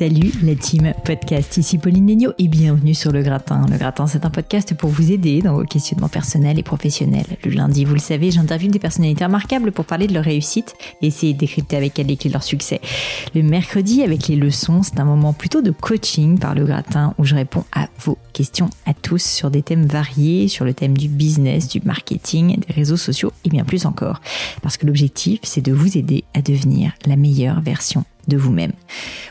Salut la team podcast, ici Pauline Legno et bienvenue sur Le Gratin. Le Gratin, c'est un podcast pour vous aider dans vos questionnements personnels et professionnels. Le lundi, vous le savez, j'interviewe des personnalités remarquables pour parler de leur réussite et essayer de décrypter avec elles les clés de leur succès. Le mercredi, avec les leçons, c'est un moment plutôt de coaching par Le Gratin où je réponds à vos questions à tous sur des thèmes variés, sur le thème du business, du marketing, des réseaux sociaux et bien plus encore. Parce que l'objectif, c'est de vous aider à devenir la meilleure version vous-même.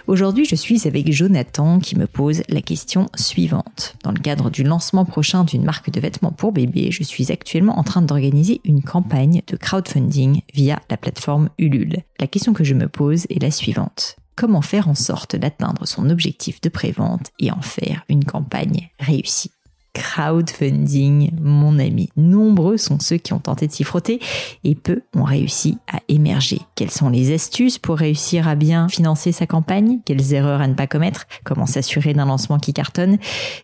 Aujourd'hui, je suis avec Jonathan qui me pose la question suivante. Dans le cadre du lancement prochain d'une marque de vêtements pour bébé, je suis actuellement en train d'organiser une campagne de crowdfunding via la plateforme Ulule. La question que je me pose est la suivante. Comment faire en sorte d'atteindre son objectif de prévente et en faire une campagne réussie? Crowdfunding, mon ami. Nombreux sont ceux qui ont tenté de s'y frotter et peu ont réussi à émerger. Quelles sont les astuces pour réussir à bien financer sa campagne? Quelles erreurs à ne pas commettre? Comment s'assurer d'un lancement qui cartonne?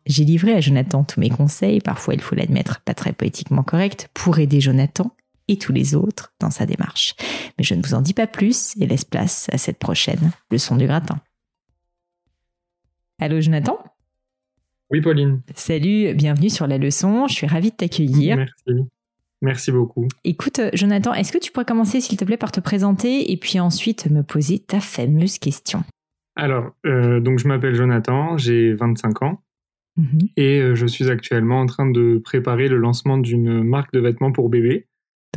J'ai livré à Jonathan tous mes conseils, parfois il faut l'admettre pas très poétiquement correct, pour aider Jonathan et tous les autres dans sa démarche. Mais je ne vous en dis pas plus et laisse place à cette prochaine leçon du gratin. Allô Jonathan? Oui, Pauline. Salut, bienvenue sur la leçon. Je suis ravie de t'accueillir. Merci. Merci beaucoup. Écoute, Jonathan, est-ce que tu pourrais commencer, s'il te plaît, par te présenter et puis ensuite me poser ta fameuse question? Alors, euh, donc je m'appelle Jonathan, j'ai 25 ans mhm. et euh, je suis actuellement en train de préparer le lancement d'une marque de vêtements pour bébé.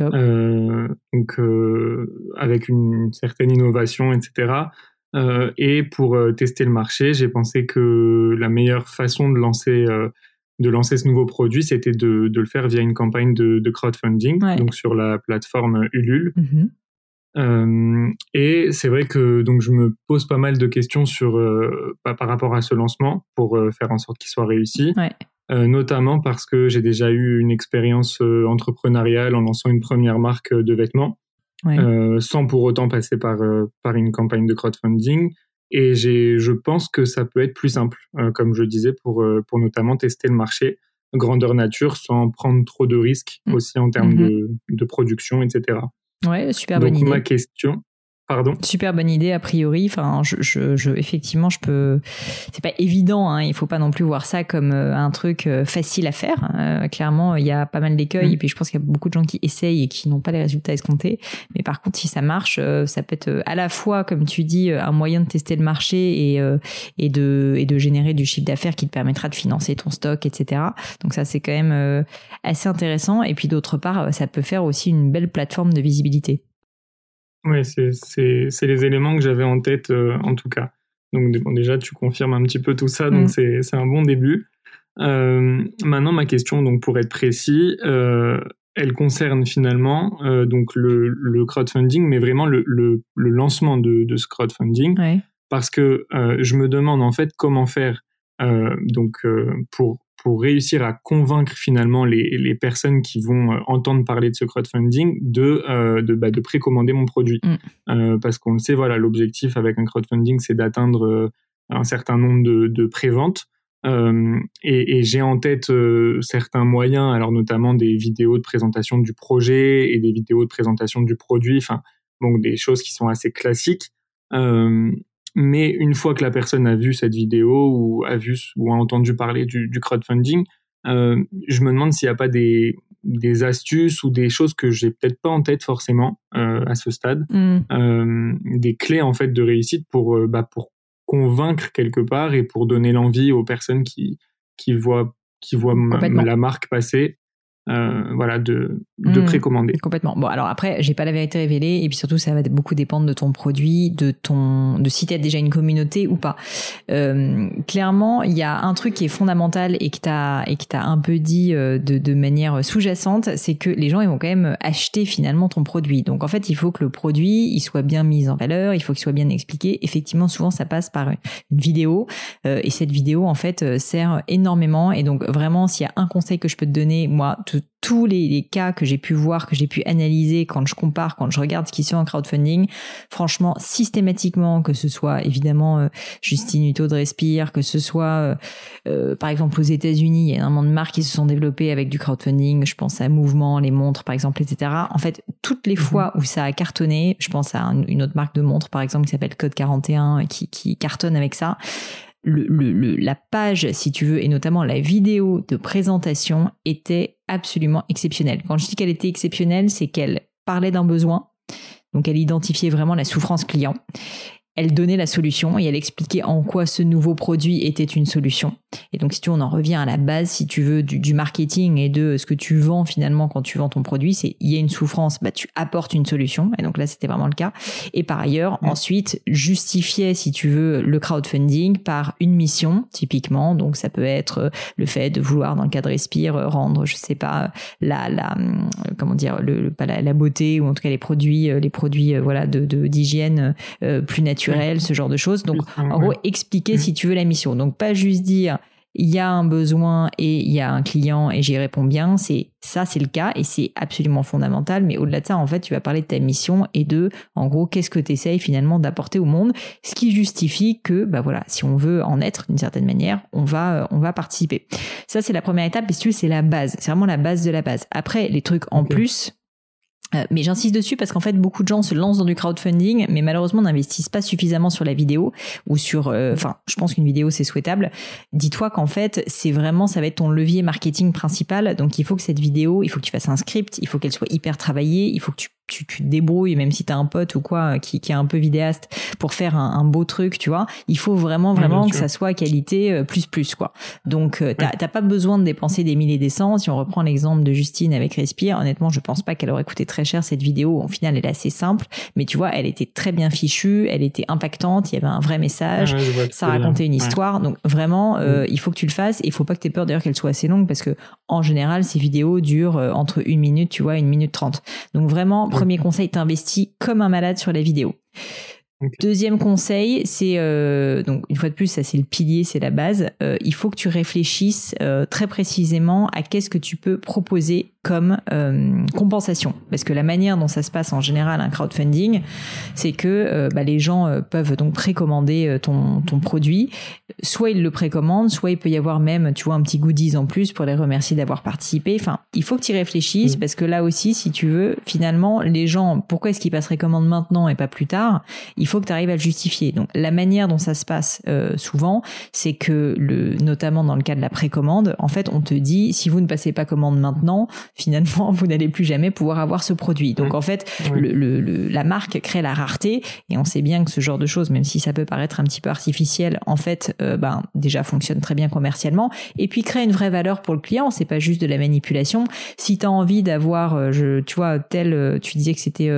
Euh, donc, avec une certaine innovation, etc. Euh, et pour euh, tester le marché, j'ai pensé que la meilleure façon de lancer euh, de lancer ce nouveau produit, c'était de, de, le faire via une campagne de, de crowdfunding, donc sur la plateforme Ulule. Mm-hmm. Euh, et c'est vrai que donc je me pose pas mal de questions sur euh, par rapport à ce lancement pour faire en sorte qu'il soit réussi. Ouais. notamment parce que j'ai déjà eu une expérience entrepreneuriale en lançant une première marque de vêtements. Euh, sans pour autant passer par, euh, par une campagne de crowdfunding. Et je pense que ça peut être plus simple, euh, comme je disais, pour, pour notamment tester le marché grandeur nature sans prendre trop de risques mm. aussi en termes mm-hmm. de, de, production, etc. Ouais, super bonne idée. ma question, Pardon. Super bonne idée a priori. Enfin, je, je, je effectivement, je peux. C'est pas évident. Hein, il faut pas non plus voir ça comme euh, un truc euh, facile à faire. Euh, clairement, il y a pas mal d'écueils mm. et puis je pense qu'il y a beaucoup de gens qui essayent et qui n'ont pas les résultats escomptés. Mais par contre, si ça marche, ça peut être à la fois, comme tu dis, un moyen de tester le marché et et de et de générer du chiffre d'affaires qui te permettra de financer ton stock, etc. Donc ça, c'est quand même assez intéressant. Et puis d'autre part, ça peut faire aussi une belle plateforme de visibilité. Oui, c'est les éléments que j'avais en tête, euh, en tout cas. Donc déjà, tu confirmes un petit peu tout ça, donc mm. c'est un bon début. Euh, maintenant, ma question, donc pour être précis, euh, elle concerne finalement donc le, le, crowdfunding, mais vraiment le, le, le lancement de, de, ce crowdfunding, parce que je me demande en fait comment faire donc pour pour réussir à convaincre finalement les, les, personnes qui vont euh, entendre parler de ce crowdfunding de, euh, de, bah, de précommander mon produit. Mm. Euh, parce qu'on le sait, voilà, l'objectif avec un crowdfunding, c'est d'atteindre euh, un certain nombre de, de préventes. Euh, et, et j'ai en tête certains moyens, alors notamment des vidéos de présentation du projet et des vidéos de présentation du produit, enfin, donc des choses qui sont assez classiques. Euh, mais une fois que la personne a vu cette vidéo ou a vu ou a entendu parler du, crowdfunding, euh, je me demande s'il n'y a pas des, des astuces ou des choses que j'ai peut-être pas en tête forcément à ce stade, mm. des clés en fait de réussite pour bah, pour convaincre quelque part et pour donner l'envie aux personnes qui qui voient qui voient la marque passer. Euh, voilà, de, de hmm, précommander. Complètement. Bon, alors après, j'ai pas la vérité révélée, et puis surtout, ça va beaucoup dépendre de ton produit, de ton, de si tu as déjà une communauté ou pas. Euh, clairement, il y a un truc qui est fondamental et que t'as et que t'as un peu dit euh, de, de manière sous-jacente, c'est que les gens ils vont quand même acheter finalement ton produit. Donc en fait, il faut que le produit il soit bien mis en valeur, il faut qu'il soit bien expliqué. Effectivement, souvent ça passe par une vidéo, et cette vidéo en fait sert énormément. Et donc vraiment, s'il y a un conseil que je peux te donner, moi, tout tous les, cas que j'ai pu voir, que j'ai pu analyser quand je compare, quand je regarde ce qui se fait en crowdfunding, franchement, systématiquement, que ce soit évidemment euh, Justine Hutto de Respire, que ce soit euh, euh, par exemple aux États-Unis, il y a énormément de marques qui se sont développées avec du crowdfunding. Je pense à Mouvement, les montres par exemple, etc. En fait, toutes les mhm. fois où ça a cartonné, je pense à une autre marque de montres par exemple qui s'appelle Code 41 qui, qui cartonne avec ça le, la page, si tu veux, et notamment la vidéo de présentation était absolument exceptionnelle. Quand je dis qu'elle était exceptionnelle, c'est qu'elle parlait d'un besoin, donc elle identifiait vraiment la souffrance client elle donnait la solution et elle expliquait en quoi ce nouveau produit était une solution. Et donc, si tu on en revient à la base, si tu veux, du, marketing et de ce que tu vends finalement quand tu vends ton produit, c'est il y a une souffrance, bah tu apportes une solution. Et donc là, c'était vraiment le cas. Et par ailleurs, ensuite, justifier, si tu veux, le crowdfunding par une mission, typiquement. Donc, ça peut être euh, le fait de vouloir, dans le cadre Respire, euh, rendre, je sais pas, la, la, hum, comment dire, le, pas la, beauté ou en tout cas les produits, euh, les produits, voilà, de d'hygiène plus naturels ce genre de choses. Donc, en gros, expliquer si tu veux la mission. Donc, pas juste dire il y a un besoin et il y a un client et j'y réponds bien, c'est ça, c'est le cas et c'est absolument fondamental. Mais au-delà de ça, en fait, tu vas parler de ta mission et de, en gros, qu'est-ce que tu essayes finalement d'apporter au monde, ce qui justifie que, bah voilà, si on veut en être d'une certaine manière, on va, on va participer. Ça, c'est la première étape, et si tu veux, c'est la base. C'est vraiment la base de la base. Après, les trucs en plus, euh, mais j'insiste dessus parce qu'en fait beaucoup de gens se lancent dans du crowdfunding mais malheureusement n'investissent pas suffisamment sur la vidéo ou sur euh, enfin je pense qu'une vidéo c'est souhaitable. Dis-toi qu'en fait c'est vraiment ça va être ton levier marketing principal. Donc il faut que cette vidéo il faut que tu fasses un script il faut qu'elle soit hyper travaillée il faut que tu tu, tu te débrouilles, même si t'as un pote ou quoi qui, qui est un peu vidéaste, pour faire un, un beau truc, tu vois. Il faut vraiment, vraiment que ça soit qualité euh, plus plus, quoi. Donc, euh, t'as pas besoin de dépenser des milliers des cents. Si on reprend l'exemple de Justine avec Respire, honnêtement, je pense pas qu'elle aurait coûté très cher cette vidéo. Au final, elle est assez simple, mais tu vois, elle était très bien fichue, elle était impactante, il y avait un vrai message, ça racontait une histoire. Donc, vraiment, euh, il faut que tu le fasses. Et il faut pas que t'aies peur d'ailleurs qu'elle soit assez longue, parce que en général, ces vidéos durent entre une minute, tu vois, une minute trente. Donc, vraiment, Premier conseil, t'investis comme un malade sur la vidéo. Deuxième conseil, c'est euh, donc une fois de plus, ça c'est le pilier, c'est la base. Euh, il faut que tu réfléchisses euh, très précisément à qu'est-ce que tu peux proposer comme euh, compensation. Parce que la manière dont ça se passe en général un crowdfunding, c'est que euh, bah, les gens euh, peuvent donc précommander ton, ton produit. Soit ils le précommandent, soit il peut y avoir même, tu vois, un petit goodies en plus pour les remercier d'avoir participé. Enfin, il faut que tu y réfléchisses parce que là aussi, si tu veux, finalement, les gens, pourquoi est-ce qu'ils passeraient commande maintenant et pas plus tard? Il faut que tu arrives à le justifier. Donc, la manière dont ça se passe souvent, c'est que, le, notamment dans le cas de la précommande, en fait, on te dit, si vous ne passez pas commande maintenant, finalement, vous n'allez plus jamais pouvoir avoir ce produit. Donc en fait, le, la marque crée la rareté et on sait bien que ce genre de choses, même si ça peut paraître un petit peu artificiel, en fait, euh, ben déjà fonctionne très bien commercialement et puis crée une vraie valeur pour le client. C'est pas juste de la manipulation. Si tu as envie d'avoir, euh, tu vois, tel, euh, tu disais que c'était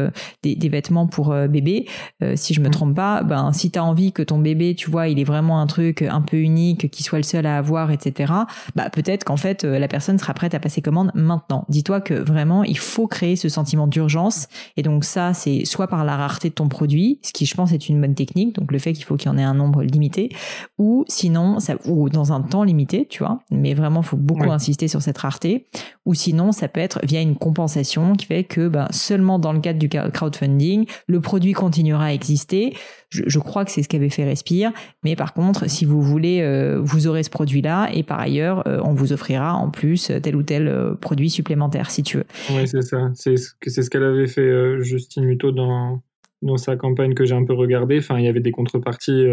des, des, vêtements pour bébé, si je me trompe pas, ben si tu as envie que ton bébé, tu vois, il est vraiment un truc un peu unique, qu'il soit le seul à avoir, etc. Bah peut-être qu'en fait la personne sera prête à passer commande maintenant. Dis-toi que vraiment, il faut créer ce sentiment d'urgence. Et donc ça, c'est soit par la rareté de ton produit, ce qui je pense est une bonne technique, donc le fait qu'il faut qu'il y en ait un nombre limité, ou sinon, ça, ou dans un temps limité, tu vois. Mais vraiment, il faut beaucoup insister sur cette rareté. Ou sinon, ça peut être via une compensation qui fait que ben, seulement dans le cadre du crowdfunding, le produit continuera à exister je, crois que c'est ce qu'avait fait Respire. Mais par contre, si vous voulez, euh, vous aurez ce produit-là et par ailleurs, euh, on vous offrira en plus tel ou tel euh, produit supplémentaire si tu veux. Oui, c'est ça. C'est ce, ce qu'elle avait fait Justine Muto dans, dans sa campagne que j'ai un peu regardée, enfin, il y avait des contreparties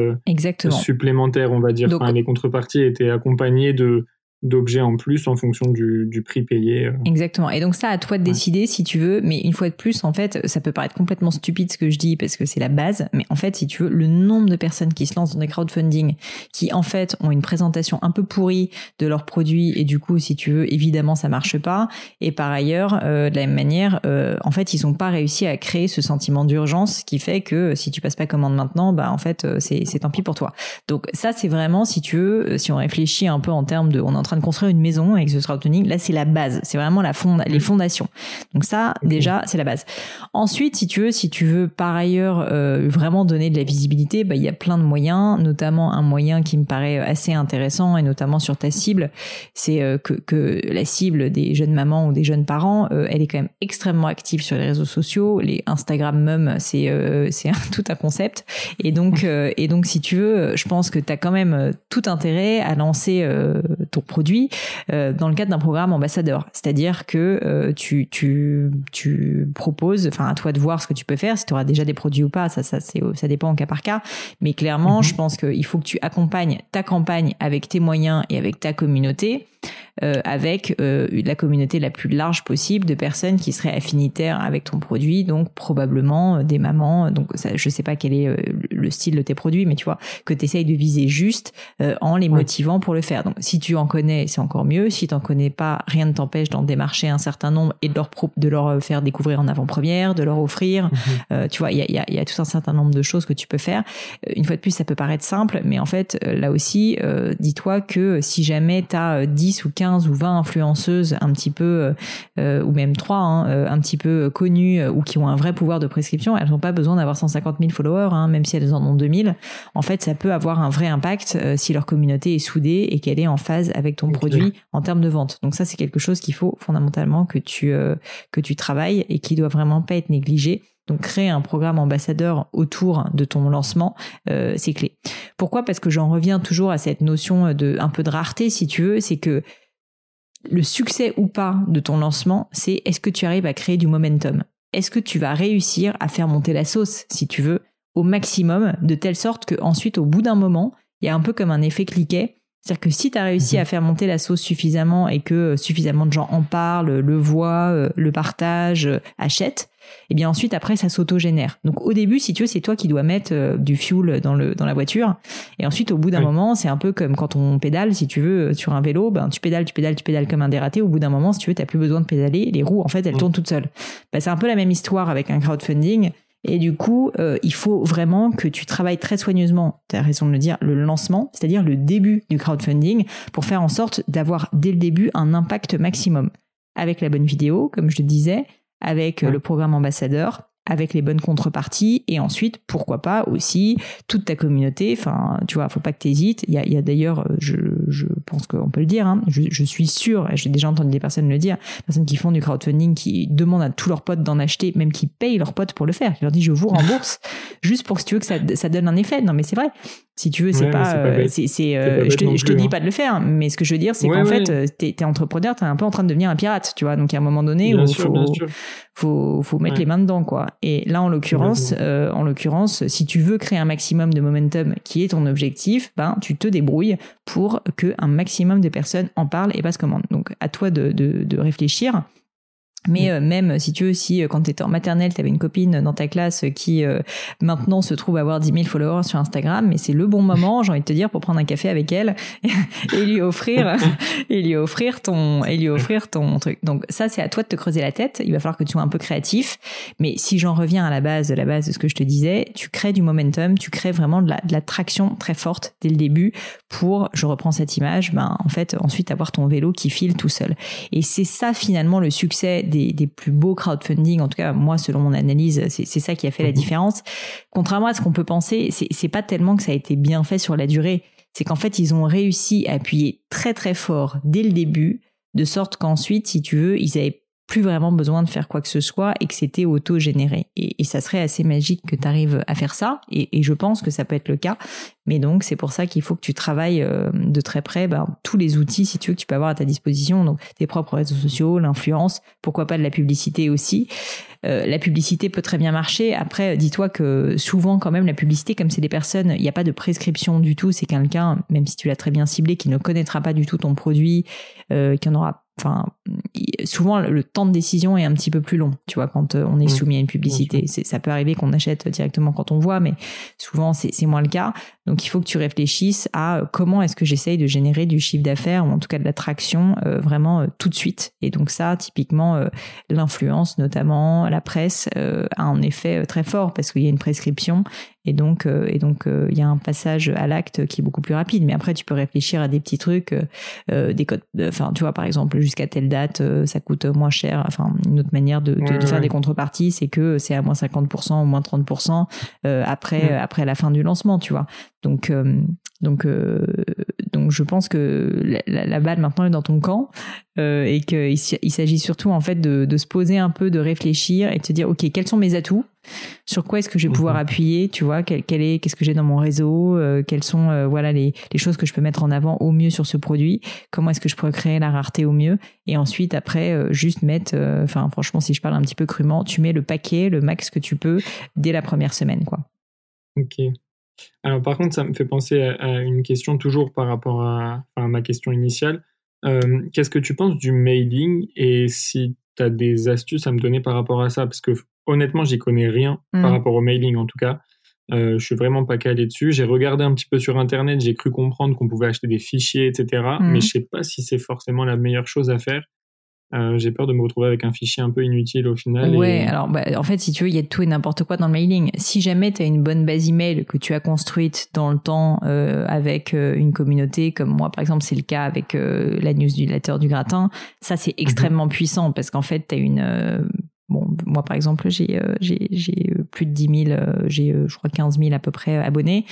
supplémentaires, on va dire. enfin, les contreparties étaient accompagnées de d'objets en plus en fonction du, du prix payé. Euh. Exactement. Et donc ça, à toi de décider si tu veux. Mais une fois de plus, en fait, ça peut paraître complètement stupide ce que je dis parce que c'est la base. Mais en fait, si tu veux, le nombre de personnes qui se lancent dans des crowdfunding, qui en fait ont une présentation un peu pourrie de leurs produits et du coup, si tu veux, évidemment, ça marche pas. Et par ailleurs, euh, de la même manière, euh, en fait, ils ont pas réussi à créer ce sentiment d'urgence qui fait que si tu passes pas commande maintenant, bah en fait, c'est tant pis pour toi. Donc ça, c'est vraiment, si tu veux, si on réfléchit un peu en termes de, on train de construire une maison avec ce crowdfunding. Là, c'est la base. C'est vraiment la fond, les fondations. Donc ça, déjà, c'est la base. Ensuite, si tu veux, si tu veux par ailleurs euh, vraiment donner de la visibilité, bah, il y a plein de moyens, notamment un moyen qui me paraît assez intéressant et notamment sur ta cible, c'est euh, que, que la cible des jeunes mamans ou des jeunes parents, euh, elle est quand même extrêmement active sur les réseaux sociaux. Les Instagram Mum, c'est c'est tout un concept. Et donc et donc si tu veux, je pense que tu as quand même tout intérêt à lancer ton projet produit euh, dans le cadre d'un programme ambassadeur. C'est-à-dire que euh, tu, tu, tu proposes, enfin à toi de voir ce que tu peux faire, si tu auras déjà des produits ou pas, ça, ça, ça dépend en cas par cas. Mais clairement, mhm. je pense qu'il faut que tu accompagnes ta campagne avec tes moyens et avec ta communauté euh, avec euh, la communauté la plus large possible de personnes qui seraient affinitaires avec ton produit, donc probablement des mamans. Donc ça, je sais pas quel est le style de tes produits, mais tu vois que tu essayes de viser juste en les motivant pour le faire. Donc si tu en connais, c'est encore mieux. Si tu en connais pas, rien ne t'empêche d'en démarcher un certain nombre et de leur de leur faire découvrir en avant-première, de leur offrir. Mhm. tu vois, il y a, y, a, y a, tout un certain nombre de choses que tu peux faire. Une fois de plus, ça peut paraître simple, mais en fait, là aussi, dis-toi que si jamais tu as 10 ou 15 ou 20 influenceuses un petit peu, euh, euh, ou même 3, hein, euh, un petit peu connues ou qui ont un vrai pouvoir de prescription, elles n'ont pas besoin d'avoir 150 000 followers, hein, même si elles en ont 2000. En fait, ça peut avoir un vrai impact si leur communauté est soudée et qu'elle est en phase avec ton produit en termes de vente. Donc ça, c'est quelque chose qu'il faut fondamentalement que tu, que tu travailles et qui doit vraiment pas être négligé. Donc créer un programme ambassadeur autour de ton lancement, c'est clé. Pourquoi? Parce que j'en reviens toujours à cette notion de un peu de rareté, si tu veux, c'est que le succès ou pas de ton lancement, c'est est-ce que tu arrives à créer du momentum? Est-ce que tu vas réussir à faire monter la sauce, si tu veux, au maximum, de telle sorte que ensuite, au bout d'un moment, il y a un peu comme un effet cliquet. C'est-à-dire que si tu as réussi mhm. à faire monter la sauce suffisamment et que euh, suffisamment de gens en parlent, le voient, euh, le partagent, euh, achètent, et bien ensuite après ça s'auto-génère. Donc au début, si tu veux, c'est toi qui dois mettre du fuel dans le dans la voiture. Et ensuite, au bout d'un moment, c'est un peu comme quand on pédale, si tu veux, sur un vélo, ben tu pédales, tu pédales, tu pédales comme un dératé. Au bout d'un moment, si tu veux, t'as plus besoin de pédaler. Les roues, en fait, elles tournent toutes seules. Ben, c'est un peu la même histoire avec un crowdfunding. Et du coup, euh, il faut vraiment que tu travailles très soigneusement, tu as raison de le dire, le lancement, c'est-à-dire le début du crowdfunding, pour faire en sorte d'avoir dès le début un impact maximum. Avec la bonne vidéo, comme je le disais, avec euh, le programme ambassadeur, avec les bonnes contreparties et ensuite pourquoi pas aussi toute ta communauté enfin tu vois faut pas que tu hésites il y a, y a d'ailleurs euh, je, je pense qu'on peut le dire hein, je, je, suis sûre j'ai déjà entendu des personnes le dire personnes qui font du crowdfunding qui demandent à tous leurs potes d'en acheter même qui payent leurs potes pour le faire qui leur dit je vous rembourse juste pour que tu veux que ça, ça donne un effet. Non mais c'est vrai si tu veux, c'est pas. c'est, je, te, je te dis hein. pas de le faire, mais ce que je veux dire, c'est qu'en fait, euh, t'es, es entrepreneur, t'es un peu en train de devenir un pirate, tu vois. Donc, à un moment donné, il faut, faut, faut, mettre les mains dedans, quoi. Et là, en l'occurrence, euh, en l'occurrence, si tu veux créer un maximum de momentum, qui est ton objectif, ben, tu te débrouilles pour que un maximum de personnes en parlent et passent commande. Donc, à toi de, de, de réfléchir. Mais mm. euh, même si tu veux, si euh, quand tu étais en maternelle, tu avais une copine dans ta classe qui euh, maintenant se trouve avoir 10 000 followers sur Instagram, mais c'est le bon moment, j'ai envie de te dire, pour prendre un café avec elle et lui offrir et lui offrir ton et lui offrir ton truc. Donc ça, c'est à toi de te creuser la tête. Il va falloir que tu sois un peu créatif. Mais si j'en reviens à la base de la base de ce que je te disais, tu crées du momentum, tu crées vraiment de la, de la traction très forte dès le début pour, je reprends cette image, ben en fait ensuite avoir ton vélo qui file tout seul. Et c'est ça finalement le succès des, des, plus beaux crowdfunding, en tout cas moi selon mon analyse, c'est ça qui a fait la mhm. différence. Contrairement à ce qu'on peut penser, c'est pas tellement que ça a été bien fait sur la durée, c'est qu'en fait ils ont réussi à appuyer très très fort dès le début, de sorte qu'ensuite, si tu veux, ils avaient plus vraiment besoin de faire quoi que ce soit et que c'était auto-généré. Et, ça serait assez magique que tu arrives à faire ça, et, je pense que ça peut être le cas. Mais donc, c'est pour ça qu'il faut que tu travailles euh, de très près ben, tous les outils, si tu veux, que tu peux avoir à ta disposition. Donc, tes propres réseaux sociaux, l'influence, pourquoi pas de la publicité aussi. Euh, la publicité peut très bien marcher. Après, dis-toi que souvent, quand même, la publicité, comme c'est des personnes, il n'y a pas de prescription du tout. C'est quelqu'un, même si tu l'as très bien ciblé, qui ne connaîtra pas du tout ton produit, euh, qui en aura enfin, souvent le temps de décision est un petit peu plus long, tu vois, quand euh, on est mmh. soumis à une publicité. Ça peut arriver qu'on achète directement quand on voit, mais souvent c'est moins le cas. Donc il faut que tu réfléchisses à euh, comment est-ce que j'essaye de générer du chiffre d'affaires ou en tout cas de l'attraction euh, vraiment tout de suite. Et donc ça, typiquement, l'influence, notamment la presse, a un effet très fort parce qu'il y a une prescription et donc, et donc, il y a un passage à l'acte qui est beaucoup plus rapide. Mais après, tu peux réfléchir à des petits trucs, des codes. Enfin, tu vois, par exemple, jusqu'à telle date, ça coûte moins cher. Enfin, une autre manière de, faire des contreparties, c'est que c'est à moins 50% ou moins 30% après, après la fin du lancement, tu vois. Donc, euh, donc, euh, donc, je pense que la, balle maintenant est dans ton camp euh, et qu'il il s'agit surtout en fait de, se poser un peu, de réfléchir et de se dire ok quels sont mes atouts, sur quoi est-ce que je vais pouvoir mhm. appuyer, tu vois, quel, est, qu'est-ce que j'ai dans mon réseau, quelles sont voilà les, les, choses que je peux mettre en avant au mieux sur ce produit, comment est-ce que je pourrais créer la rareté au mieux? Et ensuite après juste mettre, enfin franchement si je parle un petit peu crûment, tu mets le paquet, le max que tu peux dès la première semaine quoi. Ok. Alors par contre, ça me fait penser à, une question toujours par rapport à, ma question initiale. Euh, qu'est-ce que tu penses du mailing et si tu as des astuces à me donner par rapport à ça? Parce que honnêtement, j'y connais rien par mmh. rapport au mailing en tout cas. Euh, je suis vraiment pas calé dessus. J'ai regardé un petit peu sur internet, j'ai cru comprendre qu'on pouvait acheter des fichiers, etc. Mais mmh. je sais pas si c'est forcément la meilleure chose à faire. Euh, j'ai peur de me retrouver avec un fichier un peu inutile au final. Ouais, alors bah, en fait, si tu veux, il y a tout et n'importe quoi dans le mailing. Si jamais tu as une bonne base email que tu as construite dans le temps euh, avec euh, une communauté, comme moi par exemple, c'est le cas avec euh, la newsletter du gratin, ça c'est mhm. extrêmement puissant parce qu'en fait, tu as une Bon, moi par exemple, j'ai j'ai euh, plus de 10 000, euh, j'ai je crois 15 000 à peu près abonnés.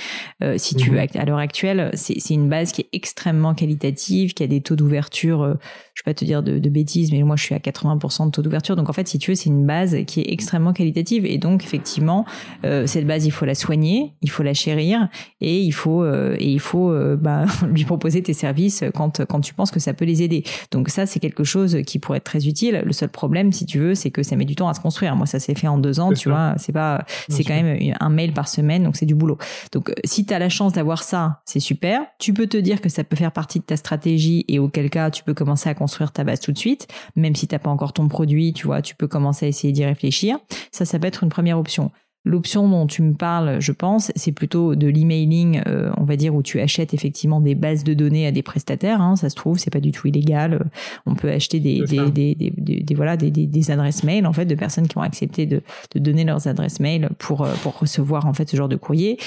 si tu veux, mhm. à l'heure actuelle, c'est une base qui est extrêmement qualitative, qui a des taux d'ouverture, je vais pas te dire de, de, bêtises, mais moi je suis à 80% de taux d'ouverture. Donc en fait, si tu veux, c'est une base qui est extrêmement qualitative et donc effectivement, cette base, il faut la soigner, il faut la chérir et il faut et il faut bah, lui proposer tes services quand quand tu penses que ça peut les aider. Donc ça, c'est quelque chose qui pourrait être très utile. Le seul problème, si tu veux, c'est que ça met du temps à se construire. Moi, ça s'est fait en deux ans, tu vois. C'est pas, c'est quand même un mail par semaine, donc c'est du boulot. Donc, euh, si tu as la chance d'avoir ça, c'est super. Tu peux te dire que ça peut faire partie de ta stratégie et auquel cas, tu peux commencer à construire ta base tout de suite, même si t'as pas encore ton produit, tu vois, tu peux commencer à essayer d'y réfléchir. Ça, ça peut être une première option. L'option dont tu me parles, je pense, c'est plutôt de l'emailing, euh, on va dire, où tu achètes effectivement des bases de données à des prestataires. Hein, ça se trouve, c'est pas du tout illégal. On peut acheter des, des, des, des, voilà, des, des, adresses mail en fait de personnes qui vont accepter de, de donner leurs adresses mail pour euh, pour recevoir en fait ce genre de courrier.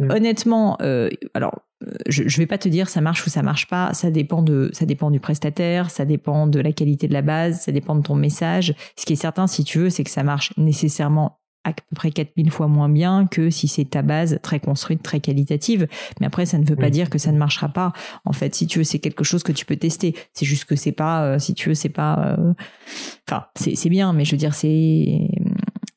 Mm. Honnêtement, euh, alors je, je vais pas te dire ça marche ou ça marche pas. Ça dépend de, ça dépend du prestataire, ça dépend de la qualité de la base, ça dépend de ton message. Ce qui est certain, si tu veux, c'est que ça marche nécessairement à peu près 4000 fois moins bien que si c'est ta base très construite, très qualitative. Mais après, ça ne veut pas dire que ça ne marchera pas. En fait, si tu veux, c'est quelque chose que tu peux tester. C'est juste que c'est pas, euh, si tu veux, c'est pas, euh, enfin, c'est bien, mais je veux dire, c'est,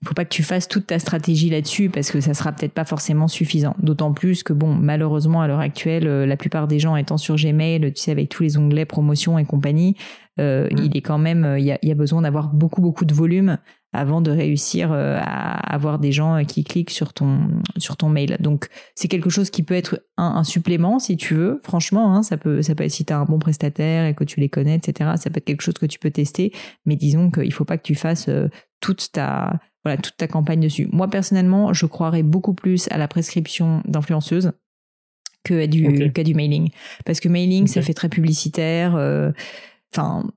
faut pas que tu fasses toute ta stratégie là-dessus parce que ça sera peut-être pas forcément suffisant. D'autant plus que bon, malheureusement à l'heure actuelle, euh, la plupart des gens étant sur Gmail, tu sais avec tous les onglets promotion et compagnie, euh, mm. il est quand même, il y a, y a besoin d'avoir beaucoup beaucoup de volume avant de réussir euh, à avoir des gens qui cliquent sur ton sur ton mail. Donc c'est quelque chose qui peut être un, un supplément si tu veux. Franchement, hein, ça peut ça peut être si tu as un bon prestataire et que tu les connais, etc. Ça peut être quelque chose que tu peux tester. Mais disons qu'il faut pas que tu fasses toute ta voilà, toute ta campagne dessus. Moi, personnellement, je croirais beaucoup plus à la prescription d'influenceuse que à du, qu'à du mailing. Parce que mailing, ça fait très publicitaire. Euh, enfin,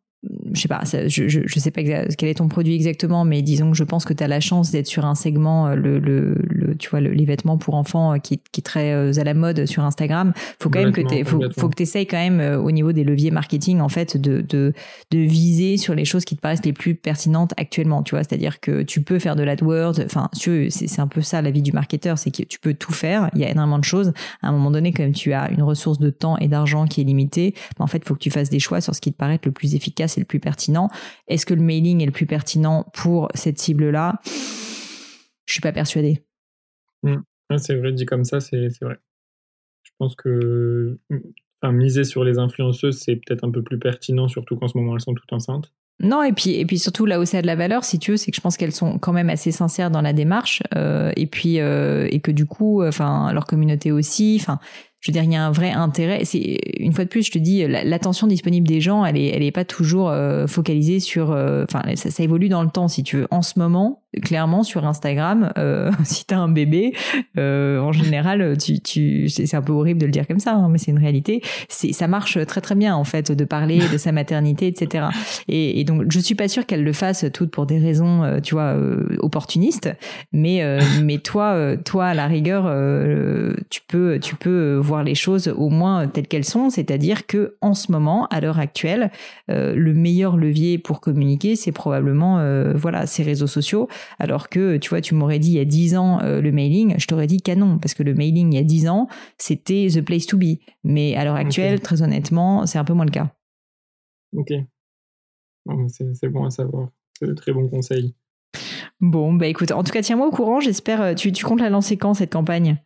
je sais pas, je, je, sais pas quel est ton produit exactement, mais disons que je pense que tu as la chance d'être sur un segment, euh, le, le, le tu vois, les vêtements pour enfants euh, qui, qui est très euh, à la mode sur Instagram. Faut quand même que tu faut, faut que essayes quand même au niveau des leviers marketing en fait de, de, de viser sur les choses qui te paraissent les plus pertinentes actuellement. Tu vois, c'est-à-dire que tu peux faire de l'AdWords. Enfin, c'est un peu ça la vie du marketeur, c'est que tu peux tout faire. Il y a énormément de choses. À un moment donné, comme tu as une ressource de temps et d'argent qui est limitée, ben, en fait, faut que tu fasses des choix sur ce qui te paraît le plus efficace c'est le plus pertinent. Est-ce que le mailing est le plus pertinent pour cette cible-là? Je suis pas persuadée. Mmh. c'est vrai, dit comme ça, c'est vrai. Je pense que enfin, miser sur les influenceuses, c'est peut-être un peu plus pertinent, surtout qu'en ce moment elles sont toutes enceintes. Non, et puis, et puis surtout là où ça a de la valeur, si tu veux, c'est que je pense qu'elles sont quand même assez sincères dans la démarche, euh, et puis euh, et que du coup, enfin leur communauté aussi, enfin je veux dire, il y a un vrai intérêt. C'est une fois de plus, je te dis, l'attention disponible des gens, elle est, elle est pas toujours euh, focalisée sur. Enfin, ça, évolue dans le temps, si tu veux. En ce moment, clairement sur Instagram, euh, si t'as un bébé, euh, en général, c'est un peu horrible de le dire comme ça, hein, mais c'est une réalité. Ça marche très très bien en fait de parler de sa maternité, etc. Et, donc je suis pas sûre qu'elle le fasse toutes pour des raisons, euh, tu vois, euh, opportunistes. Mais euh, mais toi, toi à la rigueur, tu peux tu peux voir les choses au moins telles qu'elles sont, c'est-à-dire que en ce moment, à l'heure actuelle, le meilleur levier pour communiquer, c'est probablement voilà ces réseaux sociaux alors que, tu vois, tu m'aurais dit il y a 10 ans euh, le mailing, je t'aurais dit canon, parce que le mailing il y a 10 ans, c'était the place to be. Mais à l'heure actuelle, très honnêtement, c'est un peu moins le cas. Ok. C'est bon à savoir. C'est de très bons conseils. Bon, bah écoute, en tout cas, tiens-moi au courant. J'espère. Euh, tu, tu comptes la lancer quand cette campagne?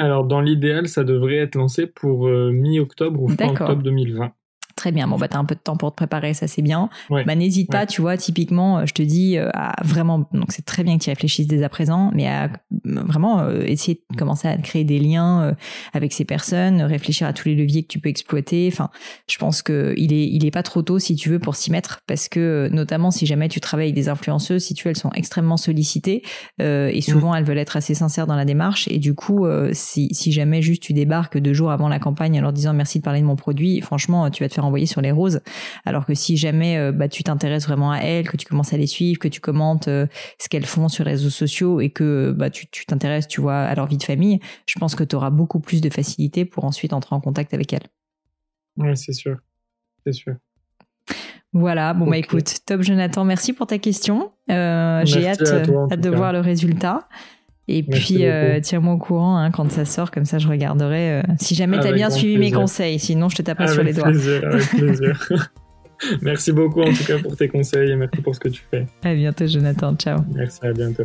Alors, dans l'idéal, ça devrait être lancé pour euh, mi-octobre ou fin octobre 2020. Très bien. Bon, bah, t'as un peu de temps pour te préparer, ça c'est bien. Bah, n'hésite pas, tu vois, typiquement, euh, je te dis, euh, à vraiment, donc c'est très bien que tu réfléchisses dès à présent, mais à vraiment euh, essayer de commencer à créer des liens avec ces personnes, réfléchir à tous les leviers que tu peux exploiter. Enfin, je pense que il est, il est pas trop tôt, si tu veux, pour s'y mettre, parce que, notamment, si jamais tu travailles avec des influenceuses, si tu veux, elles sont extrêmement sollicitées, et souvent, elles veulent être assez sincères dans la démarche, et du coup, si, si jamais juste tu débarques deux jours avant la campagne en leur disant merci de parler de mon produit, franchement, tu vas te faire envoyer sur les roses. Alors que si jamais euh, bah, tu t'intéresses vraiment à elles, que tu commences à les suivre, que tu commentes euh, ce qu'elles font sur les réseaux sociaux et que bah, tu t'intéresses, tu, vois, à leur vie de famille, je pense que tu auras beaucoup plus de facilité pour ensuite entrer en contact avec elles. Oui, c'est sûr. C'est sûr. Voilà, bon bah écoute, top Jonathan, merci pour ta question. Euh, j'ai hâte, hâte de voir le résultat. Et puis, euh, tiens-moi au courant hein, quand ça sort, comme ça je regarderai. Euh, si jamais tu as bien suivi mes conseils, sinon je te taperai sur les doigts. avec plaisir. merci beaucoup en tout cas pour tes conseils et merci pour ce que tu fais. À bientôt, Jonathan. Ciao. Merci, à bientôt.